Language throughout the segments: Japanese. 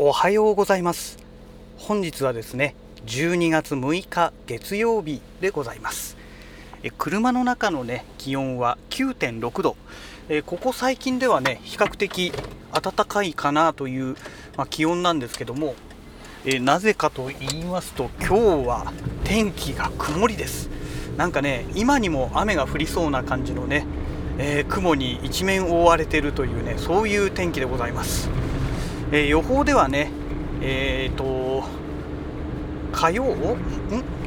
おはようございます。本日はですね12月6日月曜日でございます。え車の中のね気温は9.6度。えここ最近ではね比較的暖かいかなという、まあ、気温なんですけどもえなぜかと言いますと今日は天気が曇りです。なんかね今にも雨が降りそうな感じのね、えー、雲に一面覆われているというねそういう天気でございます。えー、予報ではね、えーと、火曜？ん？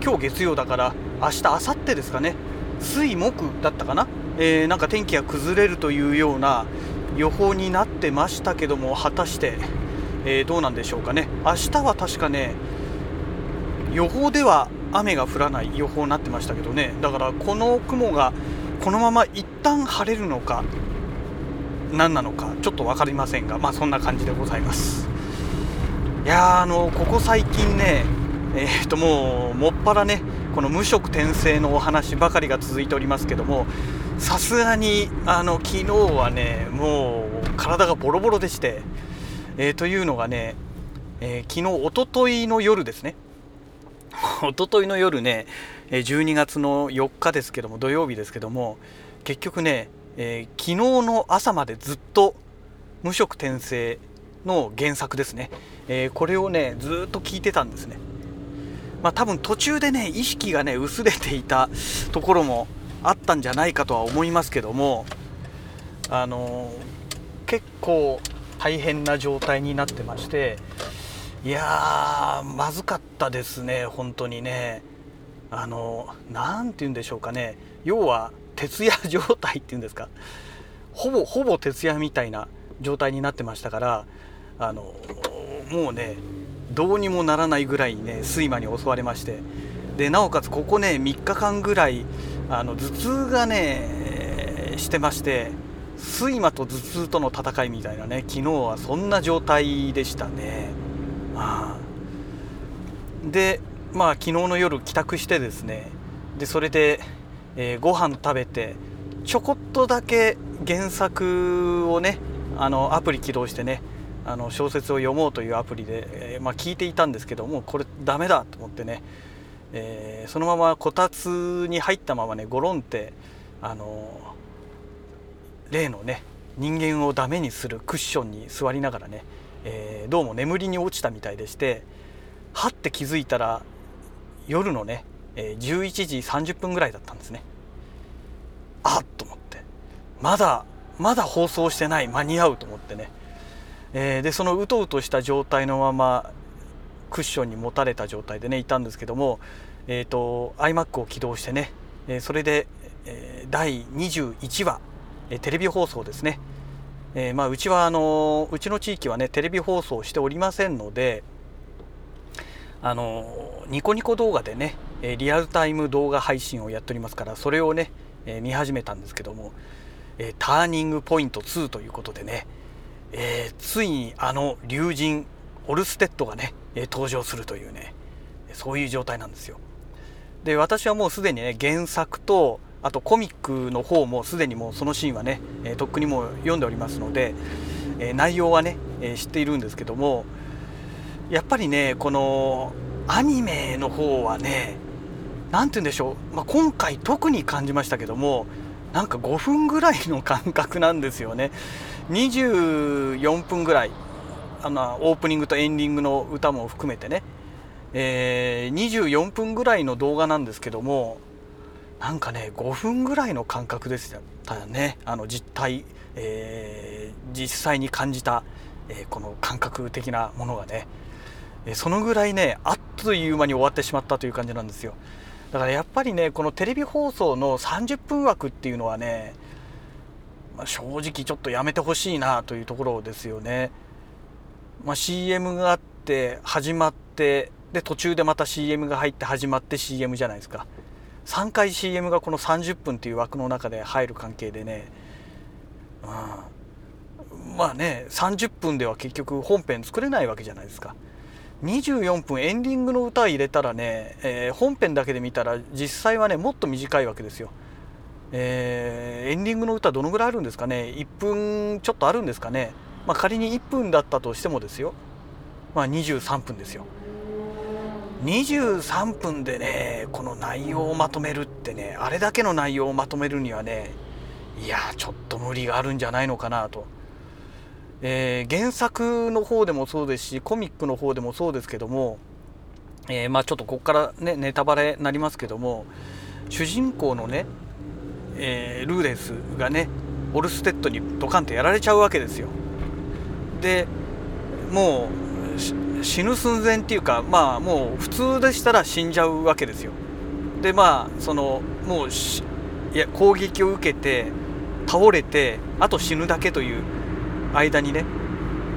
今日月曜だから明日明後日ですかね。水木だったかな、えー、なんか天気が崩れるというような予報になってましたけども果たして、えー、どうなんでしょうかね。明日は確かね予報では雨が降らない予報になってましたけどね。だからこの雲がこのまま一旦晴れるのか何なのかちょっと分かりませんがまあそんな感じでございます。いやあのここ最近ねえー、ともうもっぱらねこの無色転生のお話ばかりが続いておりますけどもさすがにあの昨日はねもう体がボロボロでして、えー、というのがね、えー、昨日おとといの夜ですね。おとといの夜ね12月の4日ですけども土曜日ですけども結局ねえー、昨日の朝までずっと無色転生の原作ですね、えー、これをねずっと聞いてたんですね。まあ多分途中でね意識がね薄れていたところもあったんじゃないかとは思いますけどもあのー、結構大変な状態になってましていやーまずかったですね本当にね。あの何て言うんでしょうかね。要は徹夜状態っていうんですか。ほぼほぼ徹夜みたいな状態になってましたからあのもうねどうにもならないぐらいね睡魔に襲われまして。でなおかつここね3日間ぐらいあの頭痛がねしてまして睡魔と頭痛との戦いみたいなね昨日はそんな状態でしたね。あ。でまあ昨日の夜帰宅してですねでそれでえー、ご飯食べてちょこっとだけ原作をねあのアプリ起動してねあの小説を読もうというアプリで、えー、まあ、聞いていたんですけどもこれダメだと思ってね、えー、そのままこたつに入ったままねゴロンってあの例のね人間をダメにするクッションに座りながらね、えどうも眠りに落ちたみたいでしてはって気づいたら夜のねえ11時30分ぐらいだったんですね。あっと思って。まだまだ放送してない。間に合うと思ってね、えー、でそのうとうとした状態のままクッションに持たれた状態でねいたんですけども、えーと、iMac を起動してね、えー、それで、えー、第21話、えー、テレビ放送ですね、えー、まあ、うちはあのうちの地域はねテレビ放送しておりませんのであのニコニコ動画でねえリアルタイム動画配信をやっておりますからそれをね、え見始めたんですけども、えターニングポイント2ということでね、えー、ついにあの竜神オルステッドがね、え登場するというねそういう状態なんですよ。で私はもうすでにね原作とあとコミックの方もすでにもうそのシーンはね、えとっくにもう読んでおりますので、え内容はね、え知っているんですけどもやっぱりねこのアニメの方はね何て言うんでしょう、まあ、今回特に感じましたけどもなんか5分ぐらいの感覚なんですよね。24分ぐらいあのオープニングとエンディングの歌も含めてね、えー、24分ぐらいの動画なんですけどもなんかね5分ぐらいの感覚でしたよね。あの実態、えー、実際に感じた、えー、この感覚的なものがね。そのぐらいねあっという間に終わってしまったという感じなんですよ。だからやっぱりねこのテレビ放送の30分枠っていうのはね、まあ、正直ちょっとやめてほしいなというところですよね。まあ、CM があって始まってで途中でまた CM が入って始まって CM じゃないですか3回 CM がこの30分っていう枠の中で入る関係でね、うん、まあね30分では結局本編作れないわけじゃないですか。24分エンディングの歌入れたらね、えー、本編だけで見たら実際はねもっと短いわけですよ。えー、エンディングの歌どのぐらいあるんですかね？1分ちょっとあるんですかね、まあ、仮に1分だったとしてもですよ。まあ、23分ですよ。23分でねこの内容をまとめるってねあれだけの内容をまとめるにはねいやちょっと無理があるんじゃないのかなと、えー、原作の方でもそうですしコミックの方でもそうですけども、えー、まあちょっとここからねネタバレになりますけども主人公のね、えー、ルーデウスがねオルステッドにドカンとやられちゃうわけですよ。でもう死ぬ寸前っていうかまあもう普通でしたら死んじゃうわけですよ。でまあそのもういや攻撃を受けて倒れてあと死ぬだけという間にね、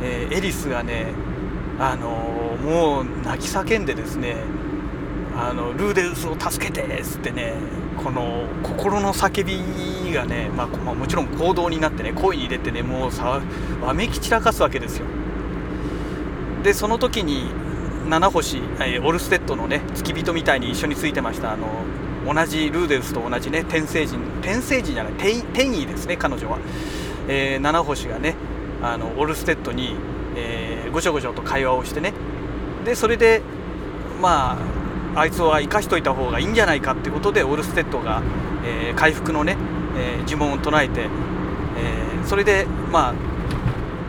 えー、エリスがねあのー、もう泣き叫んでですねあのルーデウスを助けてっつってねこの心の叫びがね、まあ、まあ、もちろん行動になってね声に出てねもうわめき散らかすわけですよ。でその時に七星、えオルステッドのね付き人みたいに一緒についてましたあの同じルーデウスと同じね転生人転生人じゃない転移ですね彼女は、えー、七星がねあのオルステッドに、えー、ごちょごちょと会話をしてね。でそれでまああいつは生かしといた方がいいんじゃないかってことでオルステッドが、えー、回復のね、えー、呪文を唱えて、えー、それでまあ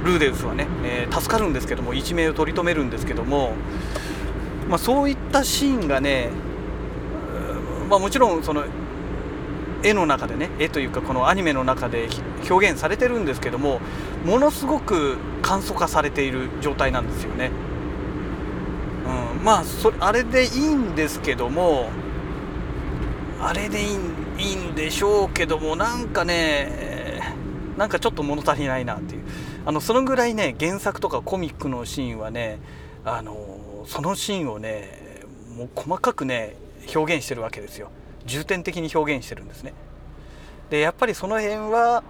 ルーデウスはね、え助かるんですけども一命を取り留めるんですけども、まあ、そういったシーンがね、まあ、もちろんその絵の中でね絵というかこのアニメの中で表現されてるんですけどもものすごく簡素化されている状態なんですよね。うん、まあそあれでいいんですけどもあれでいいいいんでしょうけどもなんかねなんかちょっと物足りないなっていうあのそのぐらいね原作とかコミックのシーンはねあのそのシーンをねもう細かくね表現してるわけですよ重点的に表現してるんですねでやっぱりその辺は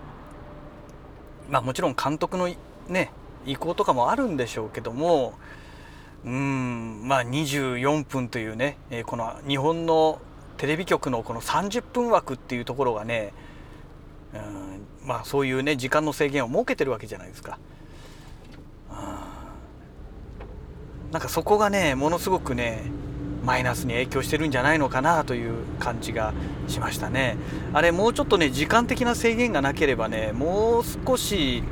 まあもちろん監督のね意向とかもあるんでしょうけどもうんまあ24分というね、えー、この日本のテレビ局のこの30分枠っていうところがねうんまあそういうね時間の制限を設けてるわけじゃないですか。なんかそこがねものすごくねマイナスに影響してるんじゃないのかなという感じがしましたね。あれもうちょっとね時間的な制限がなければねもう少し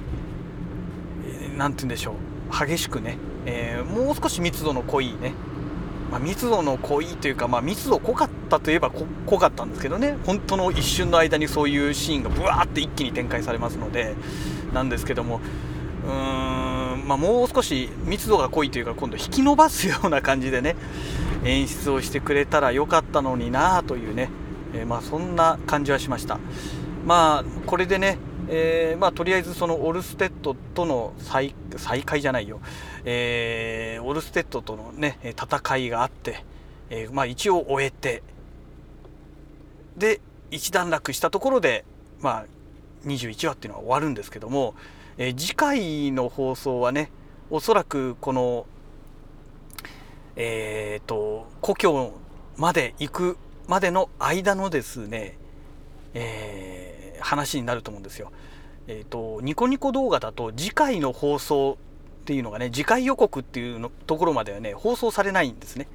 何て言うんでしょう。激しくね。えー、もう少し密度の濃いね、まあ、密度の濃いというか、まあ、密度濃かったといえば濃かったんですけどね。本当の一瞬の間にそういうシーンがブワーって一気に展開されますのでなんですけども。うーん、まあ、もう少し密度が濃いというか今度引き伸ばすような感じでね演出をしてくれたらよかったのになあというね、えー、まあ、そんな感じはしました。まあこれでねえー、まあ、とりあえずそのオルステッドとの再再会じゃないよ、えー、オルステッドとの、ね、戦いがあって、えー、まあ、一応終えてで一段落したところで、まあ、21話っていうのは終わるんですけども、え、次回の放送はねおそらくこのえっ、と故郷まで行くまでの間のですね、えー話になると思うんですよ。えーと、ニコニコ動画だと次回の放送っていうのがね次回予告っていうのところまではね放送されないんですね。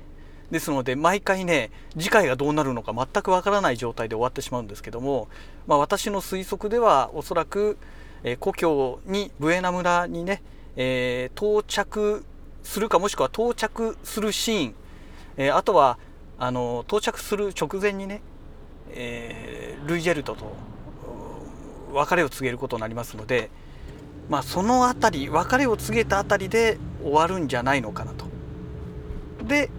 ですので毎回ね次回がどうなるのか全くわからない状態で終わってしまうんですけども、まあ、私の推測ではおそらく、えー、故郷にブエナ村にね、えー、到着するかもしくは到着するシーン、えー、あとはあの到着する直前にね、えルイジェルトと別れを告げることになりますので、まあ、その辺り別れを告げた辺りで終わるんじゃないのかなと。で、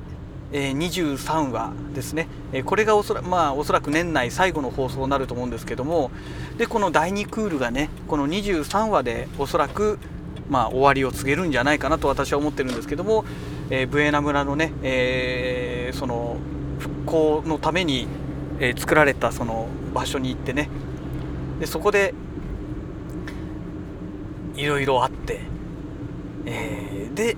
23話ですね、これがおそら,、まあ、おそらく年内最後の放送になると思うんですけどもでこの第2クールがねこの23話でおそらく、まあ、終わりを告げるんじゃないかなと私は思ってるんですけども、えー、ブエナ村のね、えー、その復興のために、え作られたその場所に行ってねでそこでいろいろあって、えー、で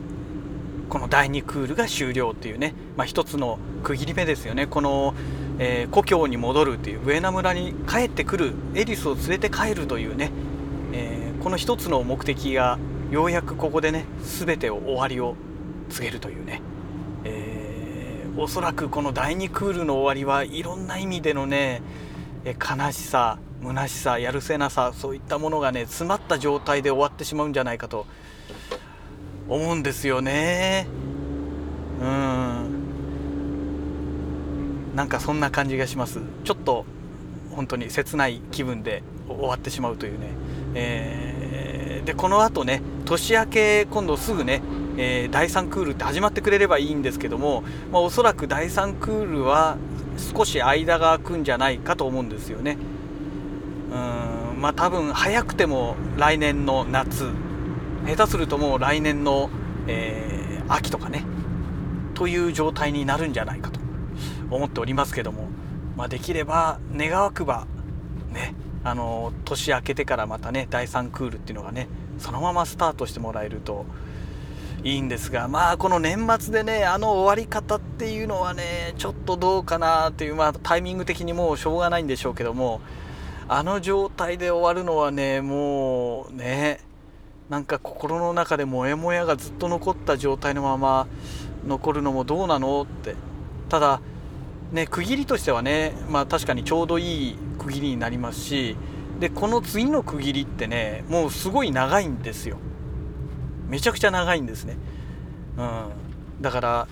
この第2クールが終了っていうね、まあ、一つの区切り目ですよね。この、えー、故郷に戻るっていう上名村に帰ってくるエリスを連れて帰るというね、えー、この一つの目的がようやくここでね全てを終わりを告げるというね、えー、おそらくこの第2クールの終わりはいろんな意味でのねえ悲しさ虚しさやるせなさそういったものがね詰まった状態で終わってしまうんじゃないかと思うんですよね。うん。なんかそんな感じがします。ちょっと本当に切ない気分で終わってしまうというね、えー、でこのあとね年明け今度すぐね、えー、第3クールって始まってくれればいいんですけども、まあ、おそらく第3クールは少し間が空くんじゃないかと思うんですよね。うん。まあ多分早くても来年の夏下手するともう来年の、えー、秋とかねという状態になるんじゃないかと思っておりますけども、まあ、できれば願わくばねあの年明けてからまたね第3クールっていうのがねそのままスタートしてもらえるといいんですがまあこの年末でねあの終わり方っていうのはねちょっとどうかなっていうまあタイミング的にもうしょうがないんでしょうけどもあの状態で終わるのはねもうねなんか心の中でモヤモヤがずっと残った状態のまま残るのもどうなのって。ただね区切りとしてはねまあ確かにちょうどいい区切りになりますしでこの次の区切りってねもうすごい長いんですよ。めちゃくちゃ長いんですね。うん。だから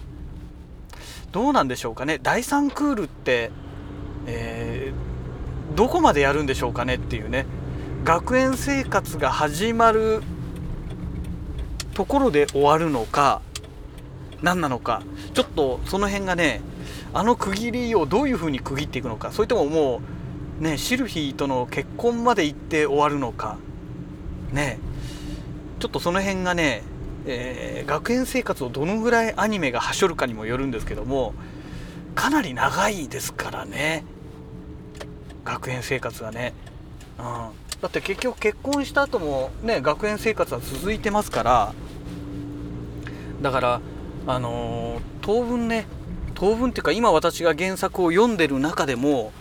どうなんでしょうかね。第3クールって、えー、どこまでやるんでしょうかねっていうね。学園生活が始まるところで終わるのか何なのかちょっとその辺がねあの区切りをどういうふうに区切っていくのかそれとももうねシルフィーとの結婚まで行って終わるのかねちょっとその辺がね、えー、学園生活をどのぐらいアニメがはしょるかにもよるんですけどもかなり長いですからね学園生活がね、うん、だって結局結婚した後もね学園生活は続いてますからだからあのー、当分ね当分っていうか今私が原作を読んでる中でも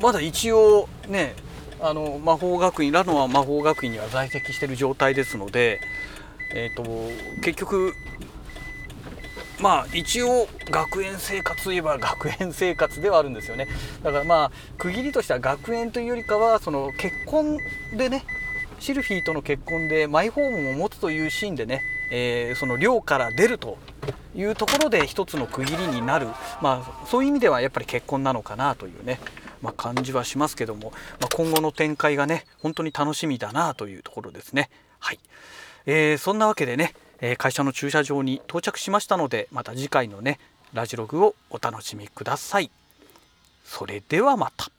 まだ一応ねあの魔法学院ラノア魔法学院には在籍してる状態ですので、えーと、結局まあ一応学園生活といえば学園生活ではあるんですよね。だからまあ区切りとしては学園というよりかはその結婚でねシルフィーとの結婚でマイホームを持つというシーンでね、えー、その寮から出るというところで一つの区切りになる、まあ、そういう意味ではやっぱり結婚なのかなというね、まあ、感じはしますけども、まあ、今後の展開がね本当に楽しみだなというところですね。はい。えー、そんなわけでねえ会社の駐車場に到着しましたのでまた次回のねラジログをお楽しみください。それではまた。